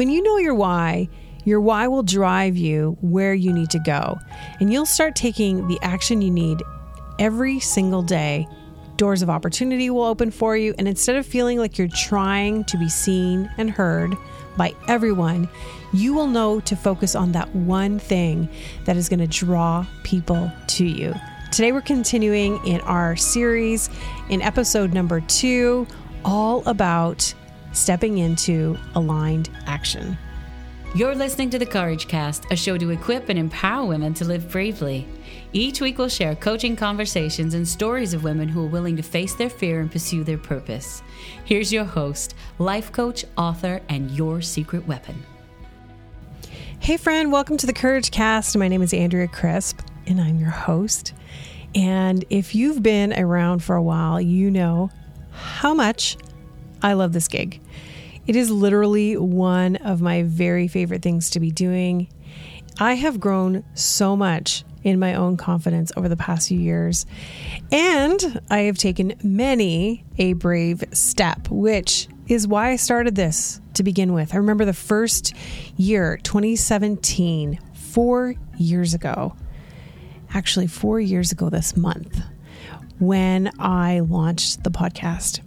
When you know your why, your why will drive you where you need to go, and you'll start taking the action you need every single day. Doors of opportunity will open for you, and instead of feeling like you're trying to be seen and heard by everyone, you will know to focus on that one thing that is going to draw people to you. Today, we're continuing in our series in episode number two, all about stepping into aligned action. You're listening to the Courage Cast, a show to equip and empower women to live bravely. Each week, we'll share coaching conversations and stories of women who are willing to face their fear and pursue their purpose. Here's your host, life coach, author, and your secret weapon. Hey, friend, welcome to the Courage Cast. My name is Andrea Crisp, and I'm your host. And if you've been around for a while, you know how much I love this gig. It is literally one of my very favorite things to be doing. I have grown so much in my own confidence over the past few years, and I have taken many a brave step, which is why I started this to begin with. I remember the first year, 2017, four years ago, actually, four years ago this month, when I launched the podcast.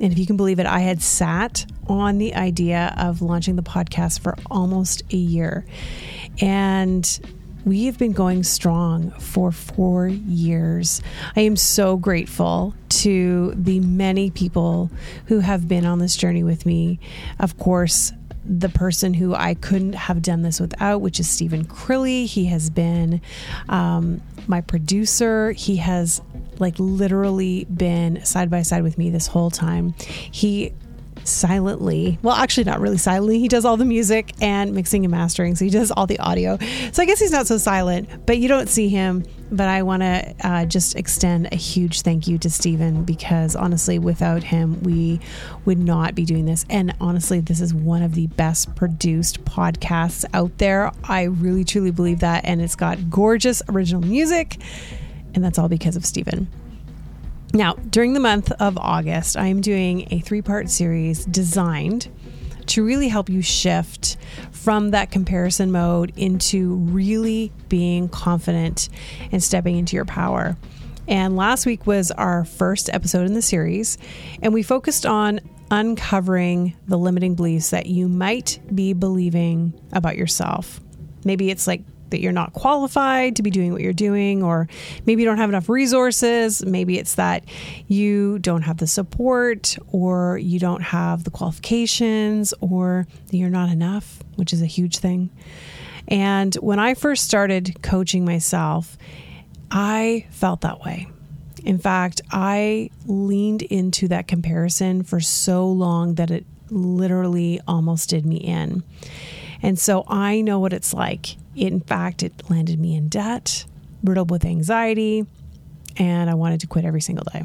And if you can believe it, I had sat on the idea of launching the podcast for almost a year. And we have been going strong for four years. I am so grateful to the many people who have been on this journey with me. Of course, the person who I couldn't have done this without, which is Stephen Crilly. He has been um, my producer. He has like literally been side by side with me this whole time. He silently. Well, actually, not really silently. He does all the music and mixing and mastering. So he does all the audio. So I guess he's not so silent, but you don't see him. But I want to uh, just extend a huge thank you to Stephen because honestly, without him, we would not be doing this. And honestly, this is one of the best produced podcasts out there. I really, truly believe that. And it's got gorgeous original music. And that's all because of Stephen. Now, during the month of August, I am doing a three part series designed to really help you shift from that comparison mode into really being confident and stepping into your power. And last week was our first episode in the series, and we focused on uncovering the limiting beliefs that you might be believing about yourself. Maybe it's like that you're not qualified to be doing what you're doing, or maybe you don't have enough resources. Maybe it's that you don't have the support, or you don't have the qualifications, or you're not enough, which is a huge thing. And when I first started coaching myself, I felt that way. In fact, I leaned into that comparison for so long that it literally almost did me in. And so I know what it's like. In fact, it landed me in debt, riddled with anxiety, and I wanted to quit every single day.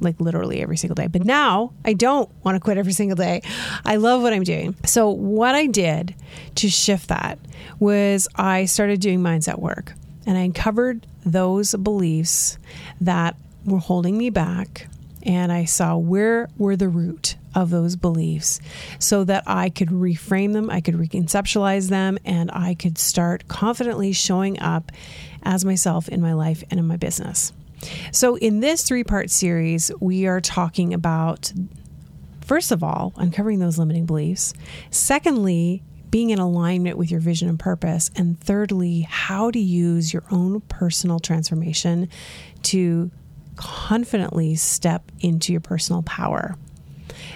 Like literally every single day. But now I don't want to quit every single day. I love what I'm doing. So, what I did to shift that was I started doing mindset work and I uncovered those beliefs that were holding me back and I saw where were the root of those beliefs so that I could reframe them, I could reconceptualize them, and I could start confidently showing up as myself in my life and in my business. So, in this three part series, we are talking about, first of all, uncovering those limiting beliefs. Secondly, being in alignment with your vision and purpose. And thirdly, how to use your own personal transformation to confidently step into your personal power.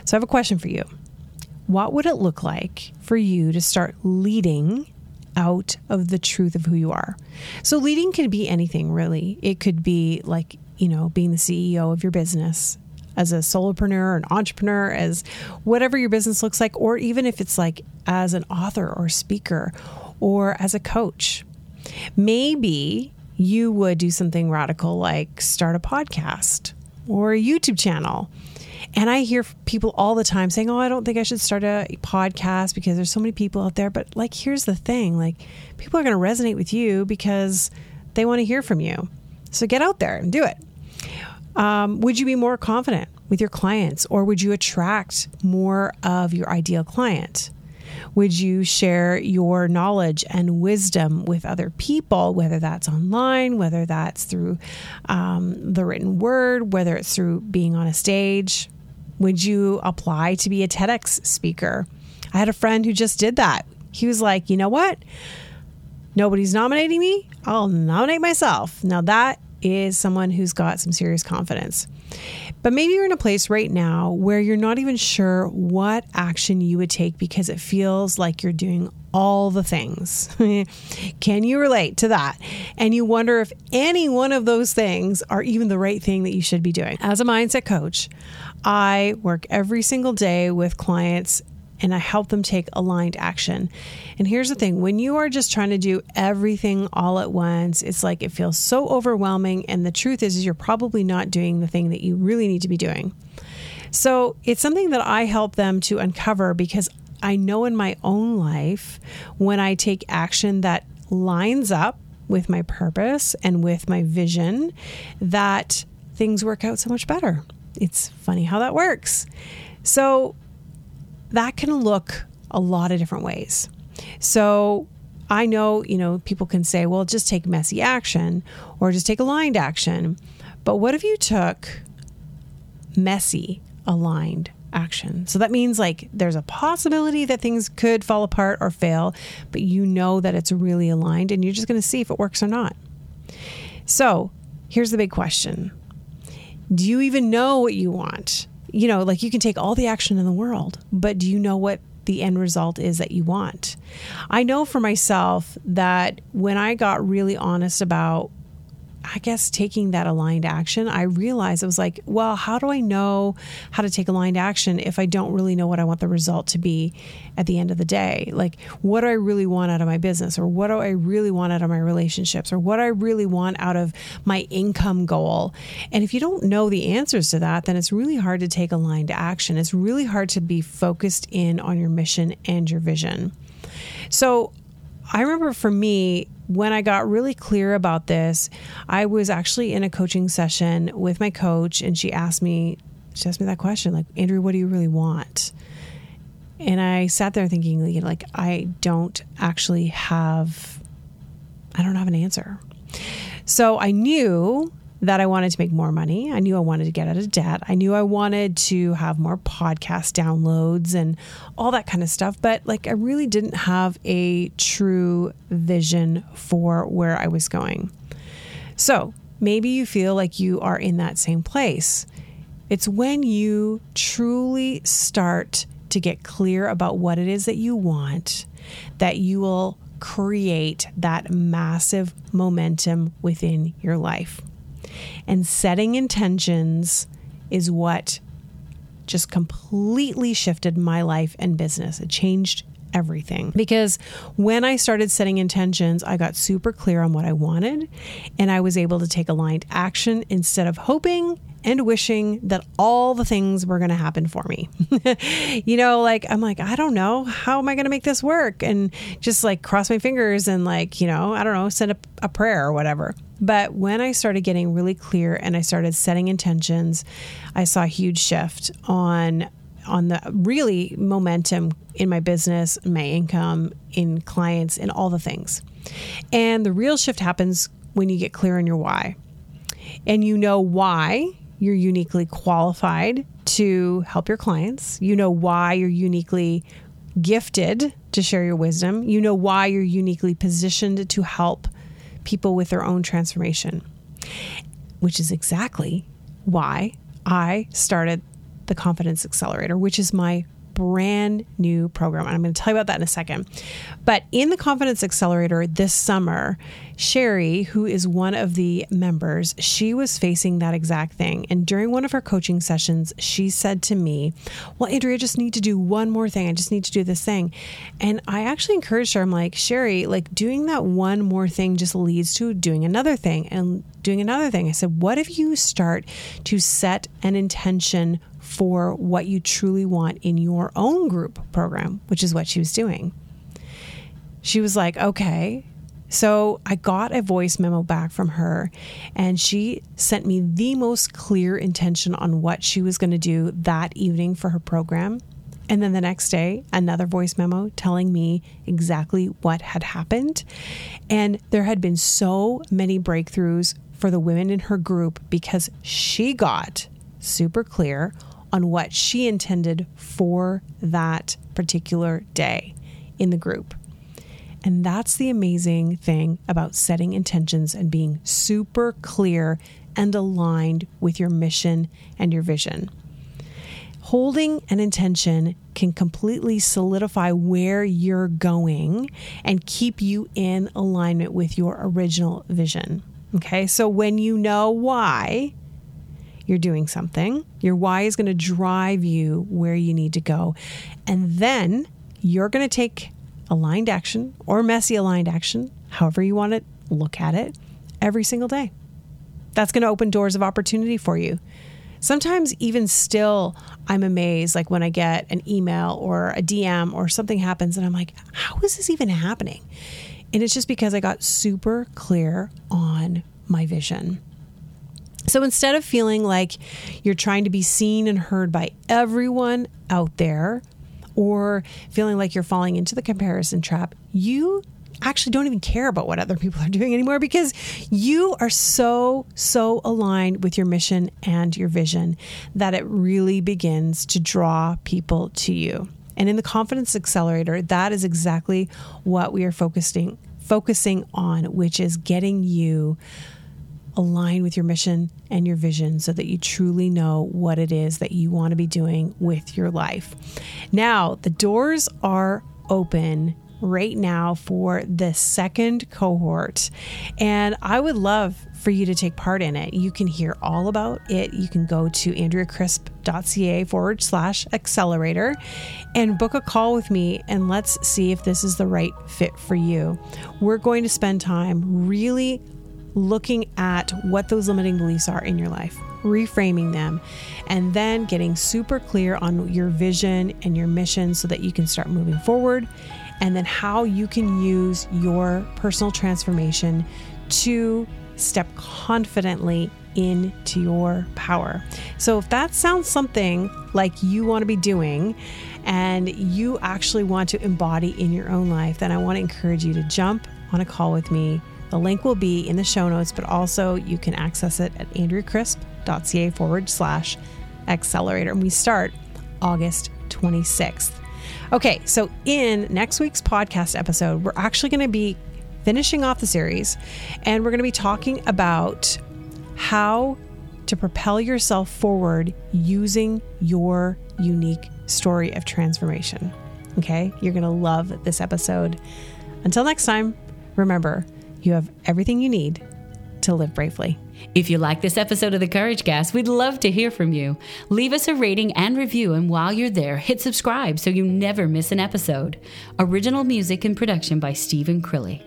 So, I have a question for you. What would it look like for you to start leading out of the truth of who you are? So, leading could be anything really. It could be like, you know, being the CEO of your business as a solopreneur, an entrepreneur, as whatever your business looks like, or even if it's like as an author or speaker or as a coach. Maybe you would do something radical like start a podcast or a YouTube channel. And I hear people all the time saying, Oh, I don't think I should start a podcast because there's so many people out there. But, like, here's the thing like, people are going to resonate with you because they want to hear from you. So get out there and do it. Um, would you be more confident with your clients or would you attract more of your ideal client? Would you share your knowledge and wisdom with other people, whether that's online, whether that's through um, the written word, whether it's through being on a stage? Would you apply to be a TEDx speaker? I had a friend who just did that. He was like, you know what? Nobody's nominating me. I'll nominate myself. Now, that is someone who's got some serious confidence. But maybe you're in a place right now where you're not even sure what action you would take because it feels like you're doing all the things. Can you relate to that? And you wonder if any one of those things are even the right thing that you should be doing. As a mindset coach, I work every single day with clients and I help them take aligned action. And here's the thing when you are just trying to do everything all at once, it's like it feels so overwhelming. And the truth is, is you're probably not doing the thing that you really need to be doing. So it's something that I help them to uncover because I know in my own life when I take action that lines up with my purpose and with my vision, that things work out so much better. It's funny how that works. So that can look a lot of different ways. So I know, you know, people can say, well, just take messy action or just take aligned action. But what if you took messy aligned action? So that means like there's a possibility that things could fall apart or fail, but you know that it's really aligned and you're just going to see if it works or not. So here's the big question Do you even know what you want? you know, like you can take all the action in the world, but do you know what the end result is that you want? I know for myself that when I got really honest about I guess taking that aligned action, I realized it was like, well, how do I know how to take aligned action if I don't really know what I want the result to be at the end of the day? Like, what do I really want out of my business, or what do I really want out of my relationships, or what do I really want out of my income goal? And if you don't know the answers to that, then it's really hard to take aligned action. It's really hard to be focused in on your mission and your vision. So, I remember for me, when I got really clear about this, I was actually in a coaching session with my coach, and she asked me, she asked me that question, like, Andrea, what do you really want? And I sat there thinking, like, I don't actually have, I don't have an answer. So I knew that I wanted to make more money. I knew I wanted to get out of debt. I knew I wanted to have more podcast downloads and all that kind of stuff. But like, I really didn't have a true vision for where I was going. So maybe you feel like you are in that same place. It's when you truly start to get clear about what it is that you want that you will create that massive momentum within your life. And setting intentions is what just completely shifted my life and business. It changed everything. Because when I started setting intentions, I got super clear on what I wanted and I was able to take aligned action instead of hoping and wishing that all the things were going to happen for me. you know, like I'm like, I don't know, how am I going to make this work? And just like cross my fingers and like, you know, I don't know, send a, a prayer or whatever. But when I started getting really clear and I started setting intentions, I saw a huge shift on on the really momentum in my business, my income, in clients, and all the things. And the real shift happens when you get clear on your why. And you know why you're uniquely qualified to help your clients. You know why you're uniquely gifted to share your wisdom. You know why you're uniquely positioned to help people with their own transformation, which is exactly why I started the Confidence Accelerator, which is my brand new program. And I'm going to tell you about that in a second. But in the Confidence Accelerator this summer, Sherry, who is one of the members, she was facing that exact thing. And during one of her coaching sessions, she said to me, Well, Andrea, I just need to do one more thing. I just need to do this thing. And I actually encouraged her, I'm like, Sherry, like doing that one more thing just leads to doing another thing and doing another thing. I said, What if you start to set an intention for what you truly want in your own group program, which is what she was doing. She was like, okay. So I got a voice memo back from her, and she sent me the most clear intention on what she was going to do that evening for her program. And then the next day, another voice memo telling me exactly what had happened. And there had been so many breakthroughs for the women in her group because she got super clear on what she intended for that particular day in the group. And that's the amazing thing about setting intentions and being super clear and aligned with your mission and your vision. Holding an intention can completely solidify where you're going and keep you in alignment with your original vision. Okay, so when you know why you're doing something, your why is going to drive you where you need to go. And then you're going to take aligned action or messy aligned action, however you want to look at it, every single day. That's going to open doors of opportunity for you. Sometimes, even still, I'm amazed, like when I get an email or a DM or something happens, and I'm like, how is this even happening? And it's just because I got super clear on my vision. So instead of feeling like you're trying to be seen and heard by everyone out there, or feeling like you're falling into the comparison trap, you actually don't even care about what other people are doing anymore because you are so, so aligned with your mission and your vision that it really begins to draw people to you. And in the Confidence Accelerator, that is exactly what we are focusing focusing on, which is getting you align with your mission and your vision so that you truly know what it is that you want to be doing with your life. Now, the doors are open right now for the second cohort, and I would love for you to take part in it. You can hear all about it. You can go to andreacrisp.ca forward slash accelerator and book a call with me, and let's see if this is the right fit for you. We're going to spend time really looking at what those limiting beliefs are in your life, reframing them, and then getting super clear on your vision and your mission so that you can start moving forward, and then how you can use your personal transformation to step confidently into your power. So, if that sounds something like you want to be doing, and you actually want to embody in your own life, then I want to encourage you to jump on a call with me the link will be in the show notes, but also you can access it at andreacrisp.ca forward slash accelerator. And we start August 26th. Okay, so in next week's podcast episode, we're actually going to be finishing off the series and we're going to be talking about how to propel yourself forward using your unique story of transformation. Okay, you're going to love this episode. Until next time, remember, you have everything you need to live bravely. If you like this episode of the Courage Cast, we'd love to hear from you. Leave us a rating and review, and while you're there, hit subscribe so you never miss an episode. Original music and production by Stephen Crilly.